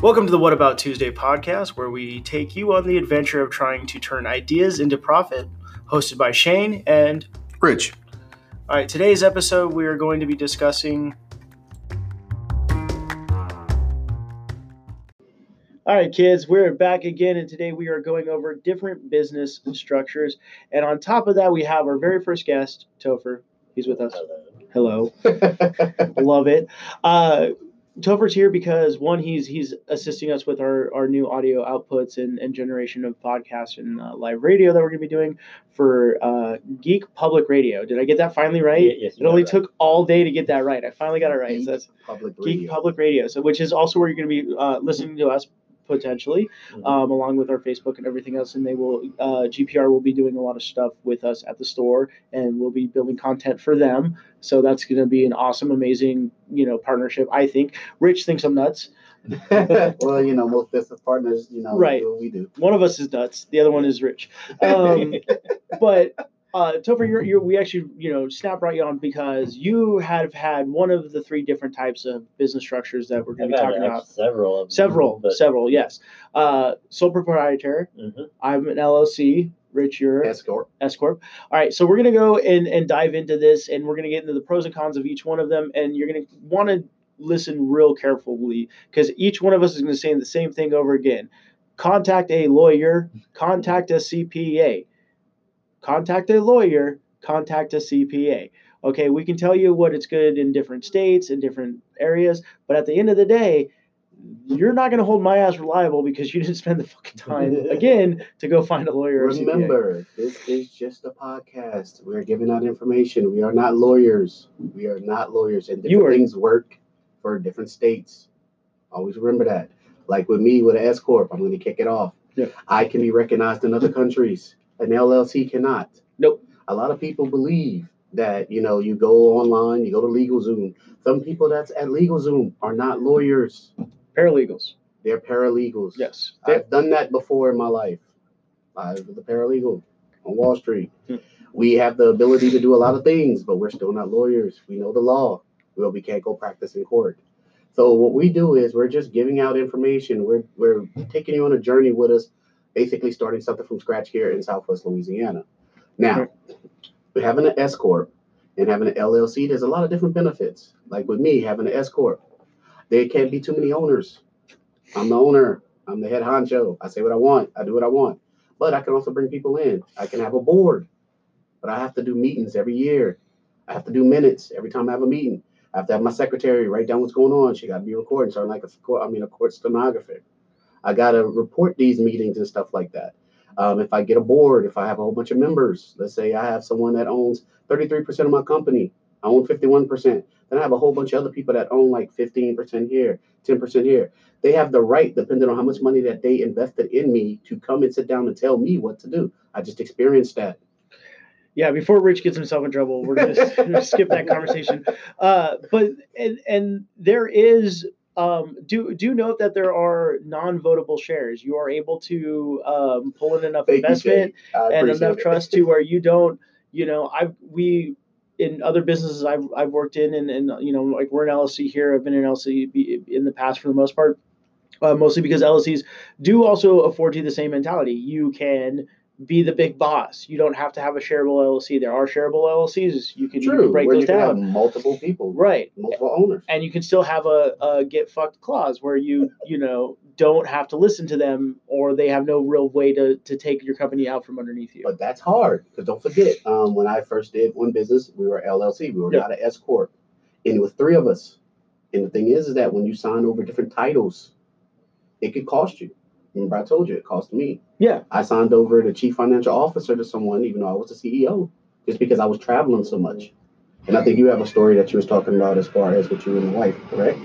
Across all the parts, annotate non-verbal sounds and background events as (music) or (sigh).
Welcome to the What About Tuesday podcast, where we take you on the adventure of trying to turn ideas into profit. Hosted by Shane and Rich. All right, today's episode we are going to be discussing. All right, kids, we're back again, and today we are going over different business structures. And on top of that, we have our very first guest, Topher. He's with us. Hello. (laughs) Love it. Uh, Topher's here because one, he's he's assisting us with our, our new audio outputs and, and generation of podcasts and uh, live radio that we're going to be doing for uh, Geek Public Radio. Did I get that finally right? Ye- yes, it only right. took all day to get that right. I finally got it right. Geek So that's Public Geek Radio. Public Radio. So which is also where you're going to be uh, listening to us potentially, Mhm. um, along with our Facebook and everything else. And they will uh, GPR will be doing a lot of stuff with us at the store, and we'll be building content for them. So that's going to be an awesome, amazing, you know, partnership. I think. Rich thinks I'm nuts. (laughs) well, you know, most business partners, you know, Right. do what we do. One of us is nuts. The other one is Rich. (laughs) Um, but uh, Topher, you're, you're, we actually, you know, Snap brought you on because you have had one of the three different types of business structures that we're going to be talking about. several of them, Several, but, several, yes. Uh, sole proprietor. Mhm. I'm an LLC. Rich, you're S corp. S corp. All right, so we're gonna go and and dive into this, and we're gonna get into the pros and cons of each one of them, and you're gonna want to listen real carefully because each one of us is gonna say the same thing over again. Contact a lawyer. Contact a CPA. Contact a lawyer. Contact a CPA. Okay, we can tell you what it's good in different states and different areas, but at the end of the day, you're not going to hold my ass reliable because you (laughs) didn't spend the fucking time (laughs) again to go find a lawyer. Remember, this is just a podcast. We're giving out information. We are not lawyers. We are not lawyers, and different are- things work for different states. Always remember that. Like with me, with an S corp, I'm going to kick it off. Yeah. I can be recognized in other countries. An LLC cannot. Nope. A lot of people believe that you know you go online, you go to LegalZoom. Some people that's at LegalZoom are not lawyers. Paralegals. They're paralegals. Yes. I've done that before in my life. I was a paralegal on Wall Street. Hmm. We have the ability to do a lot of things, but we're still not lawyers. We know the law. Well, we can't go practice in court. So what we do is we're just giving out information. We're we're taking you on a journey with us, basically starting something from scratch here in Southwest Louisiana. Now, with having an S corp and having an LLC, there's a lot of different benefits. Like with me having an S corp, there can't be too many owners. I'm the owner. I'm the head honcho. I say what I want. I do what I want. But I can also bring people in. I can have a board. But I have to do meetings every year. I have to do minutes every time I have a meeting. I have to have my secretary write down what's going on. She got to be recording. So I'm like a court, I mean a court stenographer. I got to report these meetings and stuff like that. Um, if I get a board, if I have a whole bunch of members, let's say I have someone that owns 33% of my company, I own 51%. Then I have a whole bunch of other people that own like 15% here, 10% here. They have the right, depending on how much money that they invested in me, to come and sit down and tell me what to do. I just experienced that. Yeah, before Rich gets himself in trouble, we're gonna, (laughs) skip that conversation. Uh, but and and there is um, do do note that there are non-votable shares. You are able to um, pull in enough Thank investment and enough it. trust to where you don't. You know, I've we in other businesses I've I've worked in and and you know like we're an LLC here. I've been an LLC in the past for the most part. Uh, mostly because LLCs do also afford you the same mentality. You can be the big boss. You don't have to have a shareable LLC. There are shareable LLCs. You can, you True. can break where those you down. multiple people, Right. multiple owners. And you can still have a, a get fucked clause where you, you know, don't have to listen to them or they have no real way to, to take your company out from underneath you. But that's hard because don't forget, um, when I first did one business, we were LLC. We were Yeah. not an S corp, and it was three of us. And the thing is, is that when you sign over different titles, it could cost you. Remember, I told you it cost me. Yeah. I signed over the chief financial officer to someone, even though I was the CEO, just because I was traveling so much. And I think you have a story that you was talking about as far as with you and the wife, correct?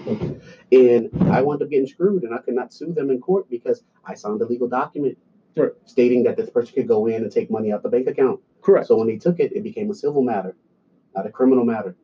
And I wound up getting screwed, and I could not sue them in court because I signed a legal document Right. stating that this person could go in and take money out the bank account. Correct. So when they took it, it became a civil matter, not a criminal matter.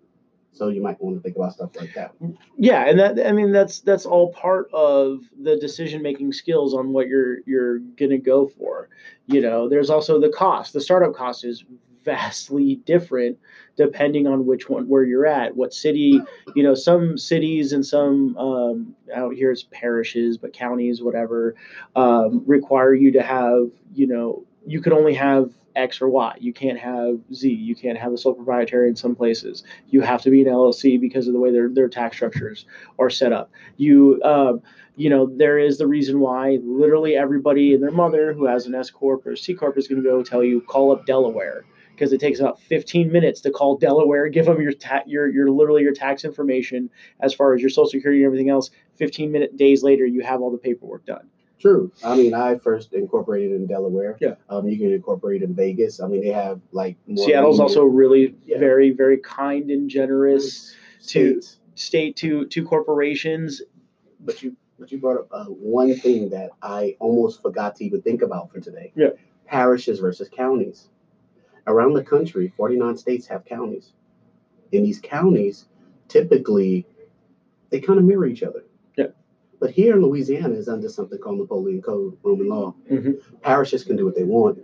So you might want to think about stuff like that. Yeah, and that I mean that's that's all part of the decision making skills on what you're you're gonna go for. You know, there's also the cost. The startup cost is vastly different depending on which one where you're at what city you know some cities and some um, out here it's parishes but counties whatever um, require you to have you know you could only have X or Y. You can't have Z. You can't have a sole proprietary in some places. You have to be an LLC because of the way their, their tax structures are set up. You, um, you know, there is the reason why literally everybody and their mother who has an S corp or C corp is going to go tell you call up Delaware because it takes about 15 minutes to call Delaware, give them your ta- your your literally your tax information as far as your social security and everything else. 15 minute days later, you have all the paperwork done. True. I mean, I first incorporated in Delaware. Yeah. Um, you can incorporate in Vegas. I mean, they have like more Seattle's lenient also really Yeah. very very kind and generous to- states. state to to corporations. But you, but you brought up uh, one thing that I almost forgot to even think about for today. Yeah. Parishes versus counties. Around the country, 49 states have counties. In these counties, typically, they kind of mirror each other. But here in Louisiana is under something called Napoleon Code, Roman law. Mhm. Parishes can do what they want.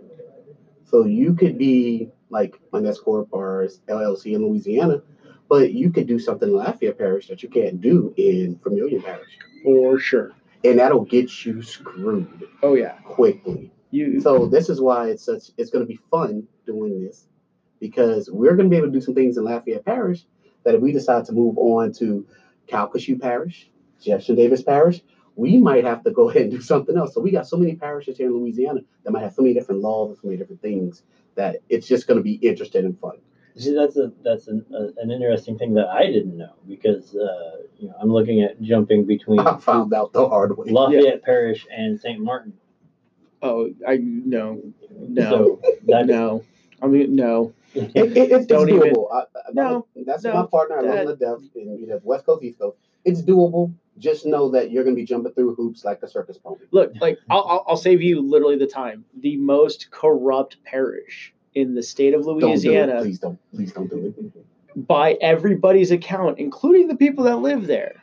So you could be like S corp or LLC in Louisiana, but you could do something in Lafayette Parish that you can't do in Vermilion Parish, For sure. and that'll get you screwed Oh yeah. quickly. You So this is why it's such. It's going to be fun doing this because we're going to be able to do some things in Lafayette Parish that if we decide to move on to Calcasieu Parish, Jefferson Davis Parish, we might have to go (laughs) ahead and do something else. So we got so many parishes here in Louisiana that might have so many different laws and so many different things that it's just going to be interesting and fun. See, that's a that's an, a, an interesting thing that I didn't know because uh, you know I'm looking at jumping between I found out the hard way. Lafayette Parish and St. Martin. oh I no no So that no. I mean no. It, it, it's, it's Don't even- doable. I, I, No, that's no, my partner. I love him to death. And you know, West Coast, East Coast. It's doable. Just know that you're going to be jumping through hoops like a circus pony. Look, like I'll, I'll save you literally the time. The most corrupt parish in the state of Don't do. Louisiana Please don't. Please don't do it. by everybody's account, including the people that live there,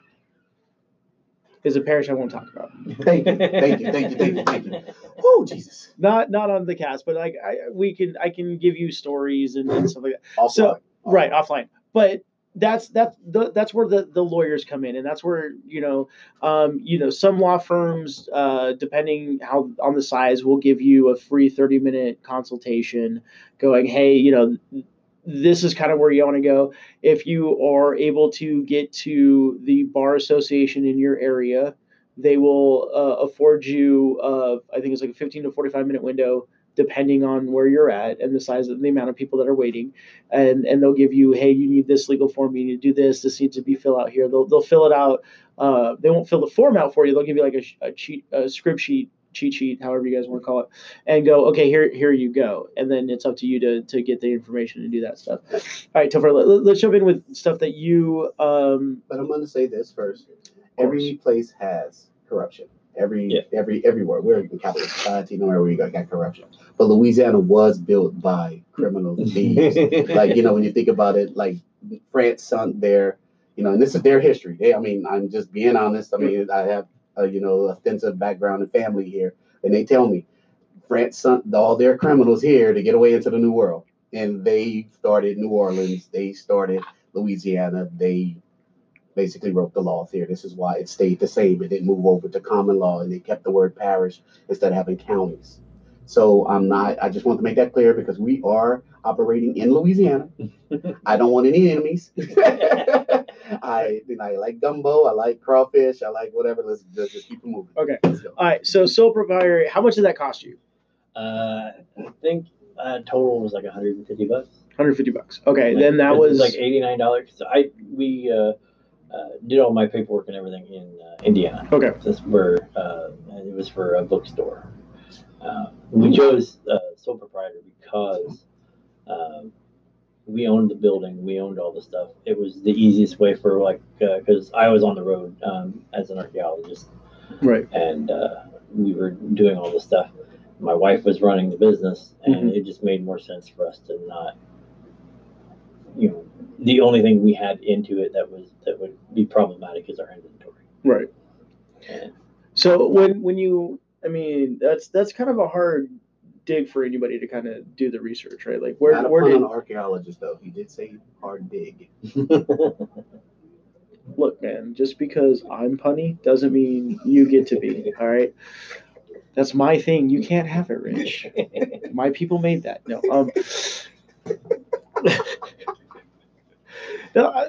is a parish I won't talk about. Thank you. Thank you. Thank you. Thank you. Thank you. Oh Jesus. Not not on the cast, but like I we can I can give you stories and, and stuff like that. Offline. So- right offline but that's that's the that's where the the lawyers come in and that's where you know um you know some law firms uh depending how on the size will give you a free 30 minute consultation going hey you know this is kind of where you want to go. If you are able to get to the bar association in your area they will uh, afford you uh, i think it's like a 15 to 45 minute window depending on where you're at and the size of the amount of people that are waiting. And and they'll give you hey you need this legal form you need to do this this needs to be filled out here. They'll, they'll fill it out uh, they won't fill the form out for you they'll give you like a, a cheat a script sheet cheat sheet however you guys want to call it and go okay here here you go. And then it's up to you to to get the information and do that stuff. All right Topher, let, let's jump in with stuff that you um But I'm going to say this first. Every place has corruption. Every Yeah. every everywhere. We're in capitalist society. Nowhere we got, got corruption. But Louisiana was built by criminals (laughs) thieves. like you know when you think about it like france sunk their you know and this is their history they i mean i'm just being honest i mean i have a you know offensive background and family here and they tell me france sunk all their criminals here to get away into the new world and they started new orleans they started louisiana they basically wrote the law here this is why it stayed the same it didn't move over to common law and they kept the word parish instead of having counties so I'm not, I just want to make that clear because we are operating in Louisiana. (laughs) I don't want any enemies. (laughs) I, you know, I like gumbo, I like crawfish, I like whatever. Let's, let's just keep it moving. Okay. All right so sole proprietor how much did that cost you Uh, I think uh, total was like 150 bucks. 150 bucks okay Like, then that it was like 89 dollars. So I we uh, uh, did all my paperwork and everything in uh, Indiana. okay That's where uh, it was for a bookstore. Uh, we chose uh, sole proprietor because um, we owned the building, we owned all the stuff. It was the easiest way for like because I was on the road um, as an archaeologist right and uh, we were doing all this stuff. My wife was running the business, and Mhm. it just made more sense for us to not, you know, the only thing we had into it that was that would be problematic is our inventory. right And So when when you, I mean, that's that's kind of a hard dig for anybody to kind of do the research, right? Like where Not where did an archaeologist though. He did say hard dig. (laughs) look, man? Just because I'm punny doesn't mean you get to be. (laughs) All right, that's my thing. You can't have it, Rich. (laughs) My people made that. No. Um.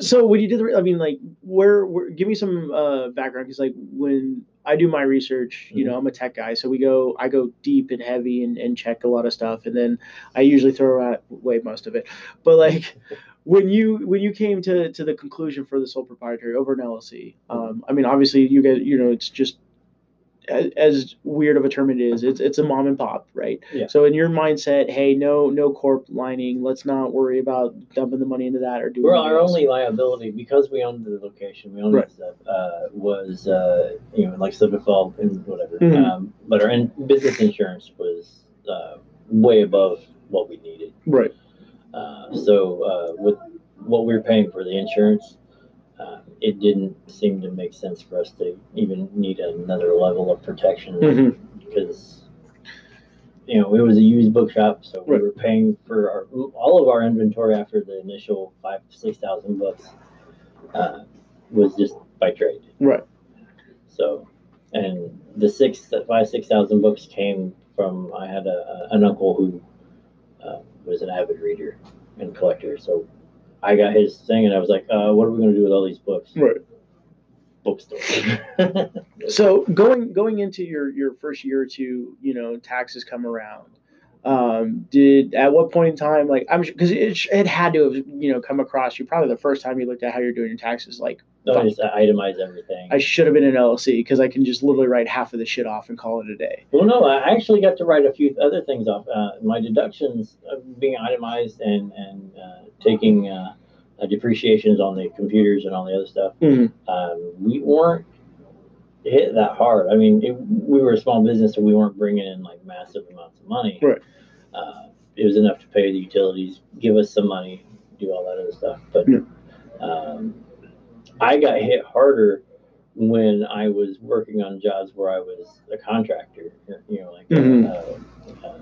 So when you did the, I mean, like, where, where give me some uh, background because, like, when I do my research, you know, I'm a tech guy, so we go, I go deep and heavy and, and check a lot of stuff, and then I usually throw out away most of it. But like, (laughs) when you when you came to to the conclusion for the sole proprietary over an LLC, um, I mean, obviously, you get, you know, it's just as, as weird of a term it is, it's it's a mom and pop, right? Yeah. So in your mindset, hey, no no corp lining. Let's not worry about dumping the money into that or doing. Well, our else. only liability, because we owned the location, we owned Right. the stuff, uh, was, uh, you know, like slip and fall and whatever. Mhm. Um, but our in- business insurance was uh, way above what we needed. right. Uh, so uh, with what we were paying for the insurance, uh, it didn't seem to make sense for us to even need another level of protection Mhm. because you know it was a used bookshop, so we were paying for our, all of our inventory after the initial five six thousand books uh, was just by trade. Right. So, and the six five six thousand books came from I had a, an uncle who uh, was an avid reader and collector. So I got his thing, and I was like, uh, "What are we going to do with all these books?" Right. Bookstore. (laughs) So going going into your your first year or two, you know, taxes come around. Um, did at what point in time, like I'm because it, it had to have you know come across you probably the first time you looked at how you're doing your taxes. Like no, I just itemize everything. I should have been an LLC because I can just literally write half of the shit off and call it a day. Well, no, I actually got to write a few other things off. Uh, my deductions being itemized and and uh, taking uh, uh, depreciations on the computers and all the other stuff. Mhm. Um, we weren't hit that hard. I mean, it, we were a small business, so we weren't bringing in like massive amounts of money. Right. Uh, it was enough to pay the utilities, give us some money, do all that other stuff. But Yeah. um, I got hit harder when I was working on jobs where I was a contractor, you know, like Mhm. uh, uh,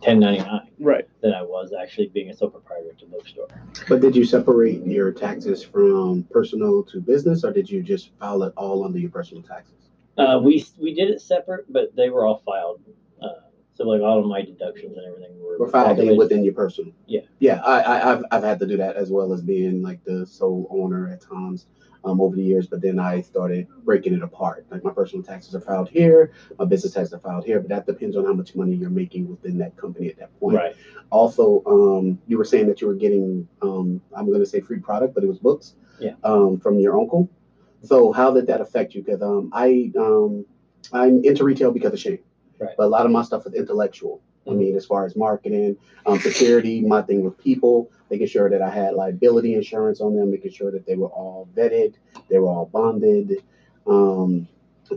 1099, Right. than I was actually being a sole proprietor at the bookstore. But did you separate your taxes from personal to business, or did you just file it all under your personal taxes? Uh, we we did it separate, but they were all filed. So like all of my deductions and everything were, filed calculated. within your personal? Yeah. Yeah, I, I, I've, I've had to do that as well as being like the sole owner at times um, over the years. But then I started breaking it apart. Like my personal taxes are filed here, my business taxes are filed here, but that depends on how much money you're making within that company at that point. Right. Also, um, you were saying that you were getting, um, I'm going to say free product, but it was books. Yeah. Um, from your uncle. So how did that affect you? Because um, I um, I'm into retail because of Shane. Right. But a lot of my stuff is intellectual. I mean, as far as marketing, um, security, my thing with people, making sure that I had liability insurance on them, making sure that they were all vetted, they were all bonded, um,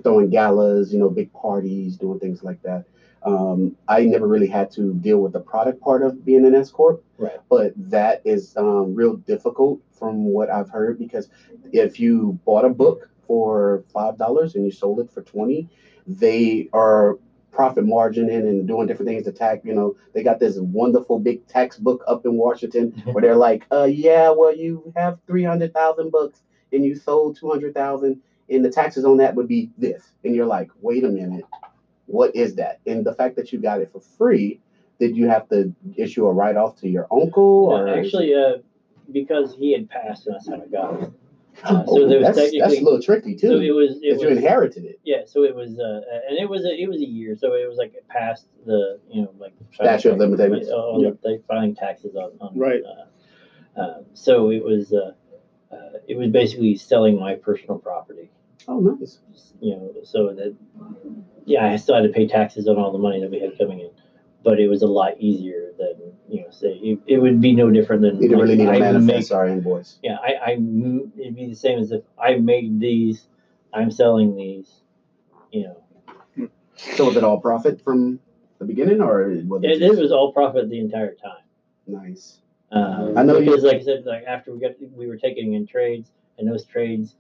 throwing galas, you know, big parties, doing things like that. Um, I never really had to deal with the product part of being an S corp, Right. but that is um, real difficult from what I've heard because if you bought a book for five dollars and you sold it for twenty, they are profit margining and doing different things to tax. You know, they got this wonderful big tax book up in Washington where they're like, uh, yeah, well, you have three hundred thousand books and you sold two hundred thousand, and the taxes on that would be this, and you're like, wait a minute, what is that? And the fact that you got it for free, did you have to issue a write off to your uncle No, or actually, uh, because he had passed, and that's how I got it. Oh, so there was that's, that's a little tricky too. so it was, it if you was, inherited it. yeah. So it was, uh, and it was, a, it was a year. So it was like past the, you know, like Statute of limitations. Yeah. the filing taxes on, on Right. Uh, uh, so it was, uh, uh, it was basically selling my personal property. Oh, nice. you know, so that, yeah, I still had to pay taxes on all the money that we had coming in, but it was a lot easier than, you know, say, it, it would be no different than. You didn't really need like, a I manifest make- or invoice. Yeah, I it'd be the same as if I made these, I'm selling these, you know, So was it all profit from the beginning, or was it, it, it was all profit the entire time. nice? Um, I know you- because, like I said, like after we got, we were taking in trades, and those trades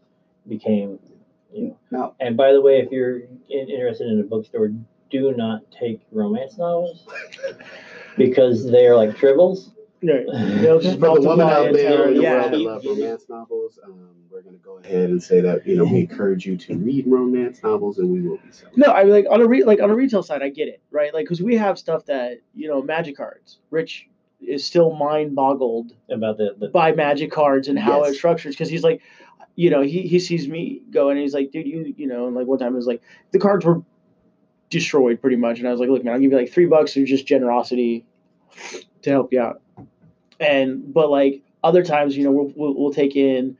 became, you know. Now- And by the way, if you're in, interested in a bookstore, do not take romance novels because they are like tribbles. Right. (laughs) They'll just For the women multiply out there in the yeah. world that love romance novels, um, we're gonna go ahead and say that you know we encourage you to read romance novels, and we will be selling. No, I mean, like on a re- like on a retail side, I get it, right? Like because we have stuff that you know, magic cards. Rich is still mind boggled About the, the by magic cards and how Yes. it's structured because he's like, you know, he, he sees me go and he's like, dude, you you know, and like one time it was like the cards were destroyed pretty much, and I was like, look, man, I'll give you like three bucks or just generosity to help you out. And but like other times, you know, we'll we'll, we'll take in.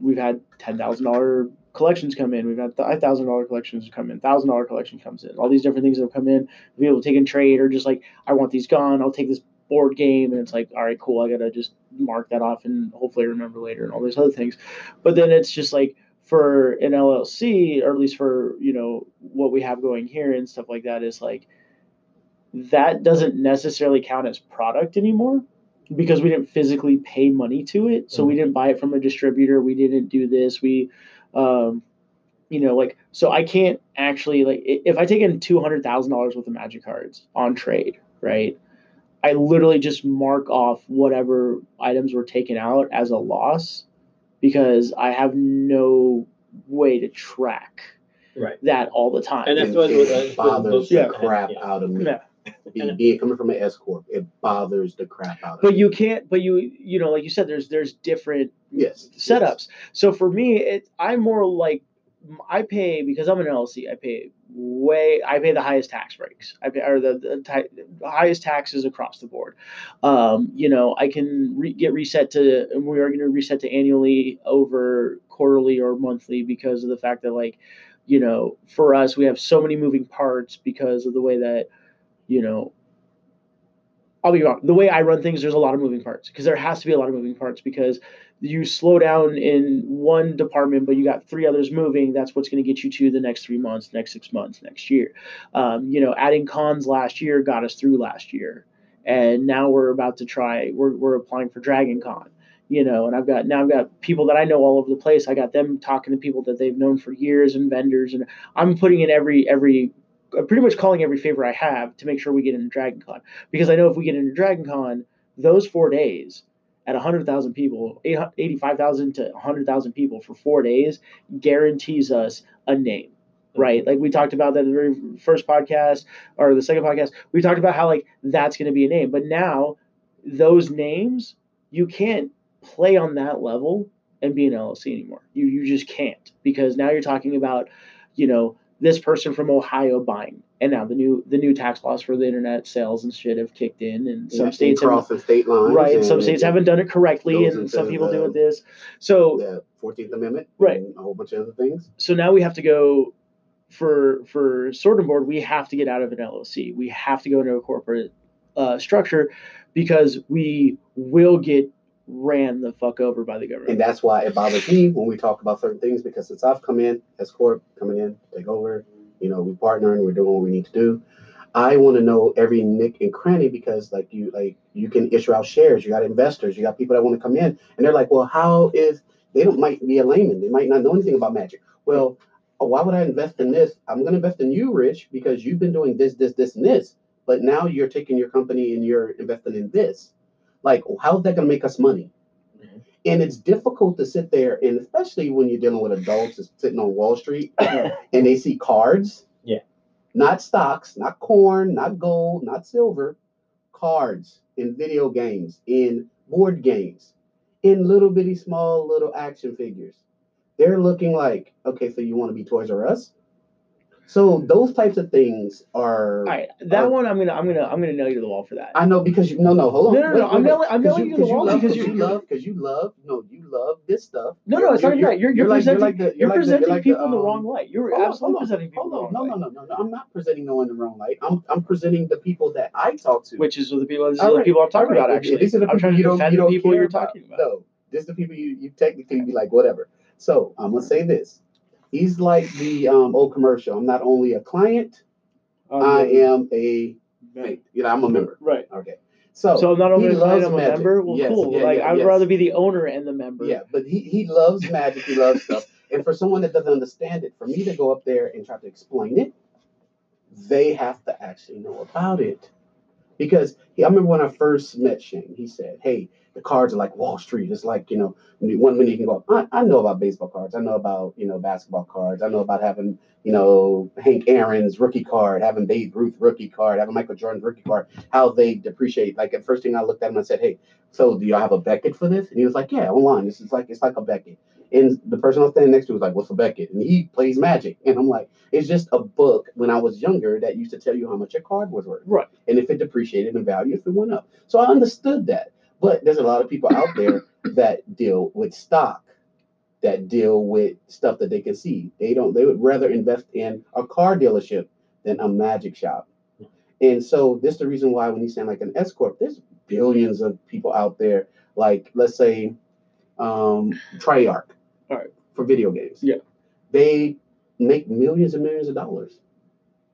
We've had ten thousand dollar collections come in. We've had thousand dollar collections come in. Thousand dollar collection comes in. All these different things that have come in. Be able to take in trade or just like I want these gone. I'll take this board game and it's like all right cool i gotta just mark that off and hopefully remember later and all these other things but then it's just like for an llc or at least for you know what we have going here and stuff like that is like that doesn't necessarily count as product anymore because we didn't physically pay money to it. So we didn't buy it from a distributor. We didn't do this. We um you know like so i can't actually like if i take in $200000 worth of magic cards on trade right I literally just mark off whatever items were taken out as a loss because I have no way to track right. that all the time. And that's what- it that's bothers the Yeah. crap yeah. out of me. Yeah. Be, And- be it coming from an S corp, it bothers the crap out of me. But me. you can't. But you you know like you said, there's there's different yes setups. So for me, it I'm more like I pay because I'm an LLC. I pay way. I pay the highest tax breaks. I pay or the, the, the highest taxes across the board. Um, you know, I can re- get reset to. We are going to reset to annually over quarterly or monthly because of the fact that like, you know, for us we have so many moving parts because of the way that, you know. I'll be wrong. The way I run things, there's a lot of moving parts because there has to be a lot of moving parts because you slow down in one department, but you got three others moving. That's what's going to get you to the next three months, next six months, next year. Um, you know, adding cons last year got us through last year, and now we're about to try. We're we're applying for Dragon Con. You know, and I've got now I've got people that I know all over the place. I got them talking to people that they've known for years and vendors, and I'm putting in every every. Pretty much calling every favor I have to make sure we get into Dragon Con because I know if we get into Dragon Con, those four days at 100,000 people, 85,000 to 100,000 people for four days guarantees us a name, right? Like we talked about that in the very first podcast or the second podcast. We talked about how like that's going to be a name, but now those names you can't play on that level and be an LLC anymore. You you just can't because now you're talking about, you know, this person from Ohio buying, and now the new the new tax laws for the internet sales and shit have kicked in, and some Yeah, states have crossing state lines, right and some states haven't done it correctly and some people the- doing this so the Fourteenth Amendment, Right. and a whole bunch of other things. so now we have to go for for sword and board we have to get out of an llc we have to go into a corporate uh, structure because we will get ran the fuck over by the government And that's why it bothers me when we talk about certain things because since I've come in as Corp coming in, take over, you know, we partnering, we're doing what we need to do. I want to know every nick and cranny because like you like you can issue out shares, you got investors, you got people that want to come in and they're like, Well, how is they don't might be a layman, they might not know anything about magic. Well, why would I invest in this? I'm gonna invest in you, Rich, because you've been doing this, this, this, and this. But now you're taking your company and you're investing in this. Like, how's that gonna make us money? Mm-hmm. And it's difficult to sit there, and especially when you're dealing with adults that's sitting on Wall Street (coughs) and they see cards. Yeah. Not stocks, not corn, not gold, not silver, cards in video games, in board games, in little bitty small little action figures. They're looking like, okay, so you want to be Toys R Us? So those types of things are. all right that Uh, one i'm gonna i'm gonna i'm gonna nail you to the wall for that I know because you no no hold on. No, no, no, I'm nailing- I'm nailing you to the wall love, because you you're- love because you love no you love this stuff. no no it's not even that you're, you're, presenting like the- you're, presenting people in the um, wrong light you're absolutely presenting people Hold on, wrong no, no, no, no, no. I'm not presenting no one in the wrong light. I'm I'm presenting the people that I talk to. which is the people, is All the people I'm talking about. Actually, These are the I'm people trying to you don't- defend you the people you're talking about. No, this is the people you you technically be like whatever. So I'm gonna say this. He's like the um, old commercial. I'm not only a client, Um, I am a right. you know I'm a member. Right. Okay. So So not only he a client, I'm a magic. member. Well, Yes, cool. yeah, like yeah, I would yes. rather be the owner and the member. Yeah, but he, he loves magic. He loves stuff. And for someone that doesn't understand it, for me to go up there and try to explain it, they have to actually know about it. Because he, I remember when I first met Shane, he said, Hey, the cards are like Wall Street. It's like, you know, one minute you can go, I, I know about baseball cards. I know about, you know, basketball cards. I know about having, you know, Hank Aaron's rookie card, having Babe Ruth rookie card, having Michael Jordan's rookie card, how they depreciate. Like at first thing I looked at him, I said, Hey, so do y'all have a Beckett for this? And he was like, Yeah, online. This is like it's like a Beckett. And the person I was standing next to was like, What's a Beckett? And he plays magic. And I'm like, it's just a book when I was younger that used to tell you how much a card was worth. Right. And if it depreciated in value, if it went up. So I understood that. But there's a lot of people out there (coughs) that deal with stock, that deal with stuff that they can see. They don't they would rather invest in a car dealership than a magic shop. And so this is the reason why when you sound like an S Corp, there's billions of people out there, like let's say um Treyarch All right. for video games. Yeah. They make millions and millions of dollars.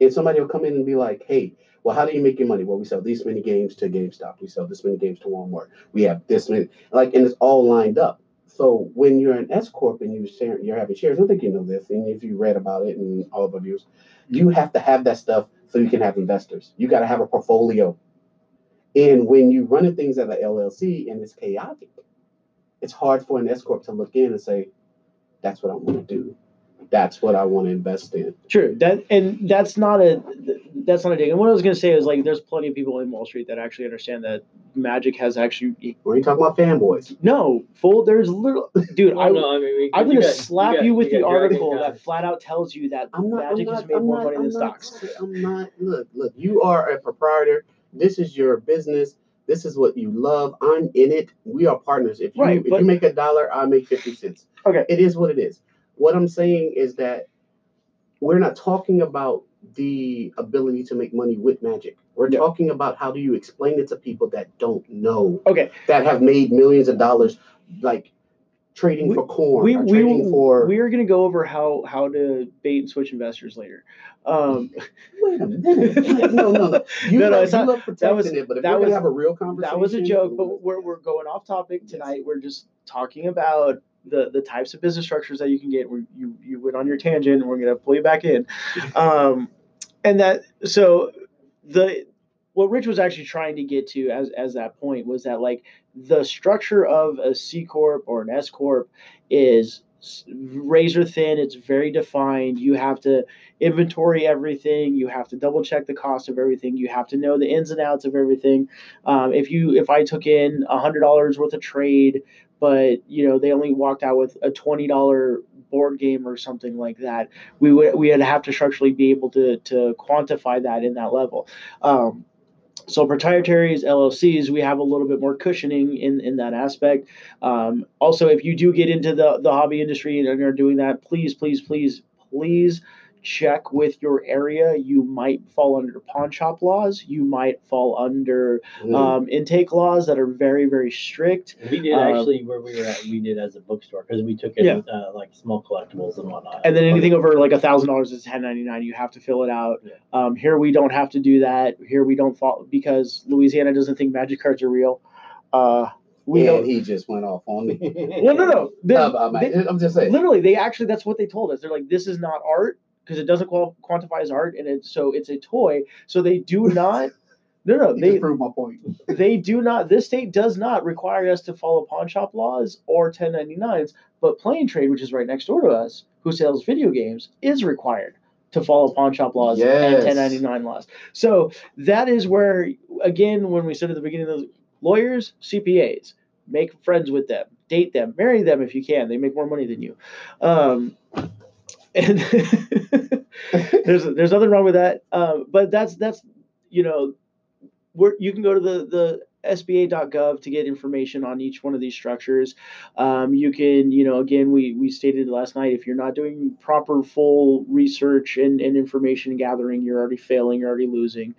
And somebody will come in and be like, hey, well, how do you make your money? Well, we sell this many games to GameStop. We sell this many games to Walmart. We have this many, like, and it's all lined up. So when you're an S corp and you're sharing, you're having shares, I think you know this, and if you read about it in all of the reviews, you mm-hmm. have to have that stuff so you can have investors. You got to have a portfolio. And when you running things at an LLC and it's chaotic, it's hard for an S corp to look in and say, "That's what I want to do. That's what I want to invest in." True. That and that's not a that's not a dig. And what I was gonna say is like there's plenty of people in Wall Street that actually understand that magic has actually We ain't talking about fanboys. no full. There's little dude. Well, I, no, I mean, we, I'm gonna got- slap you, got- with the article Con. that flat out tells you that I'm not. magic I'm has made I'm more not, money I'm than not, stocks. I'm not. Look, look. You are a proprietor. This is your business. This is what you love. I'm in it. We are partners. If you Right, if but- you make a dollar, I make fifty cents. Okay. It is what it is. What I'm saying is that we're not talking about the ability to make money with magic. We're Yeah. talking about how do you explain it to people that don't know Okay, that have made millions of dollars, like trading We- for corn we we trading for. we are gonna go over how how to bait and switch investors later. Um, (laughs) Wait a minute. (laughs) no, no, no. You No, no, love, it's you not- love protecting was- it, but if that we're was- gonna have a real conversation, that was a joke, but we're we're going off topic Yes. tonight. We're just talking about the the types of business structures that you can get. Where you you went on your tangent, and we're gonna pull you back in. (laughs) Um, and that so the what Rich was actually trying to get to as as that point was that like the structure of a C corp or an S corp is razor thin. It's very defined. You have to inventory everything. You have to double check the cost of everything. You have to know the ins and outs of everything. Um, if you if I took in a hundred dollars worth of trade, but you know they only walked out with a twenty dollar board game or something like that, we would we would have to structurally be able to to quantify that in that level. Um, so proprietaries, LLCs, we have a little bit more cushioning in, in that aspect. Um, also, if you do get into the, the hobby industry and are doing that, please, please, please, please check with your area. You might fall under pawn shop laws. You might fall under Mm. um, intake laws that are very, very strict. We did Um, actually where we were at. We did as a bookstore because we took in Yeah. uh, like small collectibles and whatnot. And then anything over like a thousand dollars is ten ninety nine. You have to fill it out. Yeah. Um, here we don't have to do that. Here we don't fall because Louisiana doesn't think magic cards are real. Uh, we don't. he just went off on me. Well, no, no. (laughs) They- I'm, I'm, they- I'm just saying. literally, they actually that's what they told us. They're like, this is not art because it doesn't qual- quantify as art, and it's so it's a toy. So they do (laughs) not. No, no, they just proved my point. (laughs) they do not. This state does not require us to follow pawn shop laws or 1099s, but Play N Trade, which is right next door to us, who sells video games, is required to follow pawn shop laws Yes. and 1099 laws. So that is where, again, when we said at the beginning the lawyers, CPAs, make friends with them, date them, marry them if you can. They make more money than you. Um, and (laughs) there's there's nothing wrong with that. Um, but that's that's you know where you can go to the the SBA.gov to get information on each one of these structures. Um, you can, you know, again, we, we stated last night, if you're not doing proper full research and, and information gathering, you're already failing, you're already losing.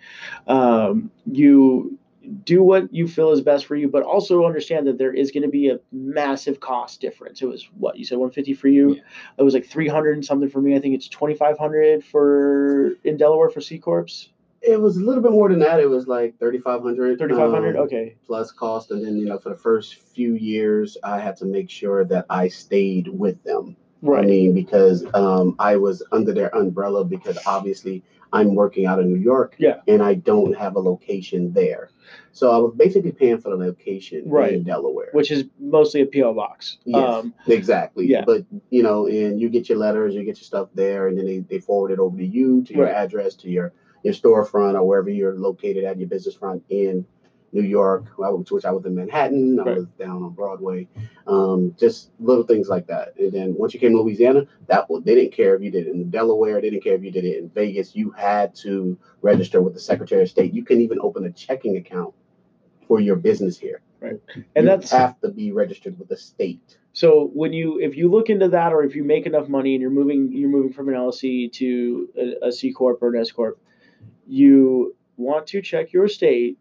Um, you do what you feel is best for you, but also understand that there is going to be a massive cost difference. It was what you said, 150 for you. Yeah. It was like 300 and something for me. I think it's 2,500 for in Delaware for C corps. It was a little bit more than that. It was like 3,500. 3,500. um, okay. Plus cost. And then, you know, for the first few years, I had to make sure that I stayed with them. Right. I mean, because um, I was under their umbrella because obviously I'm working out of New York Yeah. and I don't have a location there. So I was basically paying for the location Right. in Delaware. Which is mostly a PO box. Yes. Um, Exactly. Yeah. But you know, and you get your letters, you get your stuff there, and then they, they forward it over to you, to your Right. address, to your your storefront or wherever you're located at your business front in New York, which I was in Manhattan, I Right. was down on Broadway, um, just little things like that. And then once you came to Louisiana, that was, they didn't care if you did it in Delaware, they didn't care if you did it in Vegas. You had to register with the Secretary of State. You couldn't even open a checking account for your business here. Right, and you that's have to be registered with the state. So when you if you look into that, or if you make enough money and you're moving you're moving from an LLC to a, a C corp or an S corp, you want to check your state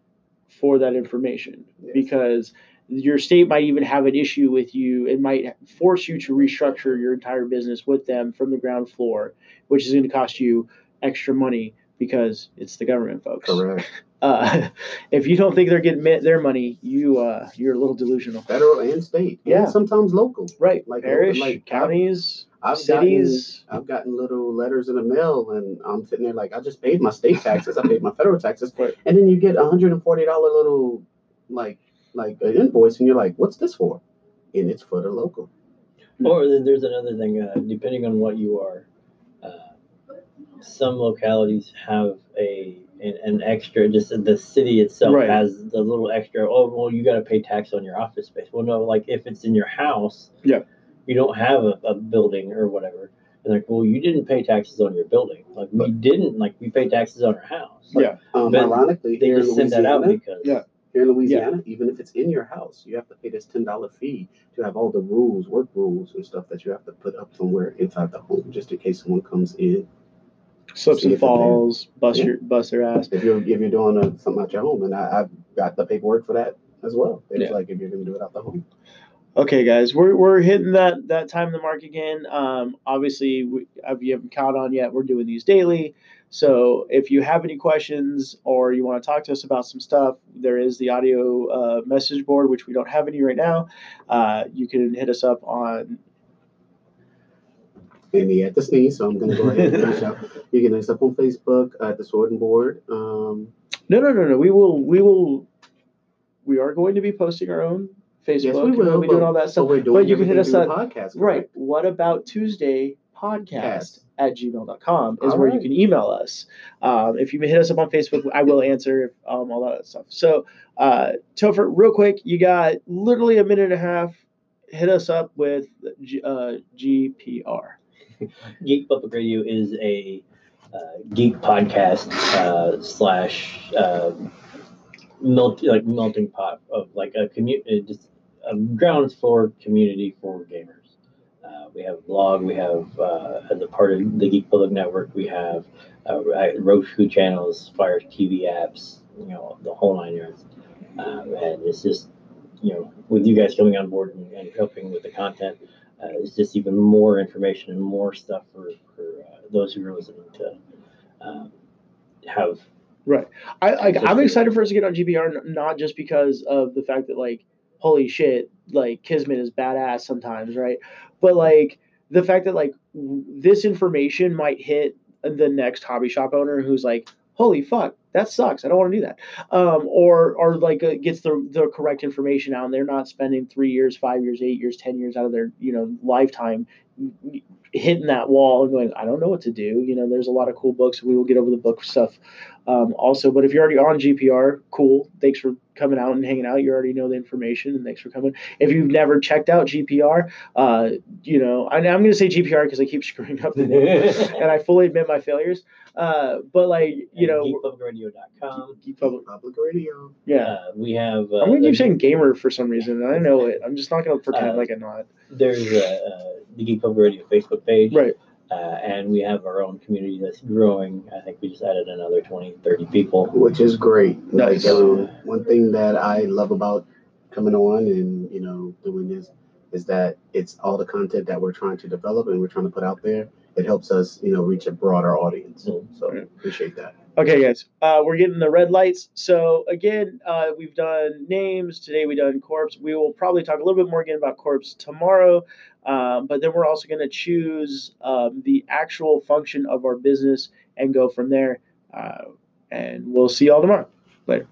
for that information Yes. because your state might even have an issue with you. It might force you to restructure your entire business with them from the ground floor, which is going to cost you extra money because it's the government, folks. Correct. (laughs) Uh, if you don't think they're getting their money, you uh, you're a little delusional. Federal and state. Yeah. And sometimes local. Right. Like- Parish, like, counties, I've cities. gotten I've gotten little letters in the mail and I'm sitting there like I just paid my state taxes, I paid my federal taxes. Right. And then you get a hundred and forty dollar little like like an invoice and you're like, What's this for? And it's for the local. Or there's another thing, uh, depending on what you are, uh, some localities have a an, an extra. Just the city itself Right. has the little extra. Oh well, you got to pay tax on your office space. Well, no, like if it's in your house, Yeah. You don't have a, a building or whatever. And like, well, you didn't pay taxes on your building. Like we didn't. Like we pay taxes on our house. Like, Yeah. Um, ironically, They here in just send that Louisiana, out because Yeah. here in Louisiana, even if it's in your house, you have to pay this ten dollar fee to have all the rules, work rules and stuff that you have to put up somewhere inside the home just in case someone comes in. slips and if they're there. falls, bust Yeah. your bust their ass. If you're if you're doing uh something at your home, and I, I've got the paperwork for that as well. It's Yeah. like if you're gonna do it out the home. Okay, guys, we're, we're hitting that that time in the mark again. Um, obviously, we, if you haven't caught on yet, we're doing these daily. So if you have any questions or you want to talk to us about some stuff, there is the audio uh, message board, which we don't have any right now. Uh, you can hit us up on And he had to sneeze, so I'm gonna go ahead and finish up. You can hit us up on Facebook at the Sword and Board. Um, no no no no we will we will we are going to be posting our own Facebook. yes, we and we'll be doing all that stuff. we're But you can hit us everything up through the podcast, Right. What about Tuesday podcast Yes. at gmail.com is All where you can email us. Um, if you hit us up on Facebook, I will answer um, all that stuff. So, uh, Topher, real quick, you got literally a minute and a half. Hit us up with G, uh, GPR. (laughs) Geek Public Radio is a uh, geek podcast uh, slash uh, melt like melting pot of like a community, just a ground floor community for gamers. Uh, we have a blog. We have uh, as a part of the Geek Public Network, we have uh, Roku channels, Fire TV apps, you know, the whole nine yards. Um, and it's just, you know, with you guys coming on board and, and helping with the content, uh, it's just even more information and more stuff for, for uh, those who are listening to um, have. Right. I, Just I'm excited for us to get on GPR, not just because of the fact that, like, holy shit, like, Kismet is badass sometimes, right? But, like, the fact that, like, this information might hit the next hobby shop owner who's like, holy fuck, that sucks. I don't want to do that. Um, or, or like, uh, gets the, the correct information out and they're not spending three years, five years, eight years, 10 years out of their, you know, lifetime hitting that wall and going, I don't know what to do. You know, there's a lot of cool books. We will get over the book stuff um, also. But if you're already on GPR, cool. Thanks for coming out and hanging out. You already know the information, and thanks for coming. If you've never checked out GPR, uh, you know, I, I'm going to say GPR because I keep (laughs) screwing up the name, (laughs) and I fully admit my failures. Uh, but like, you know, geekpublicradio.com. Geek Public, Public radio. yeah. Uh, we have. Uh, I'm gonna the- keep saying gamer for some reason. and I know it. I'm just not gonna pretend Uh, like I'm not. There's uh, uh, the Geek Public Radio Facebook page. Right. Uh, and we have our own community that's growing. I think we just added another 20, 30 people. which is great. Nice. Like, um, one thing that I love about coming on and you know doing this is that it's all the content that we're trying to develop and we're trying to put out there. It helps us, you know, reach a broader audience. Mm. So appreciate that. Okay, guys, uh, we're getting the red lights. So again, uh, we've done names today. We done corps. We will probably talk a little bit more again about corps tomorrow. Um, but then we're also going to choose um, the actual function of our business and go from there. Uh, and we'll see you all tomorrow. Later.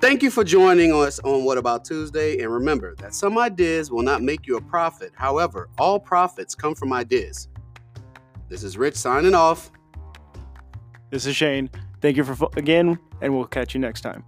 Thank you for joining us on What About Tuesday. And remember that some ideas will not make you a profit. However, all profits come from ideas. This is Rich signing off. This is Shane. Thank you for again, and we'll catch you next time.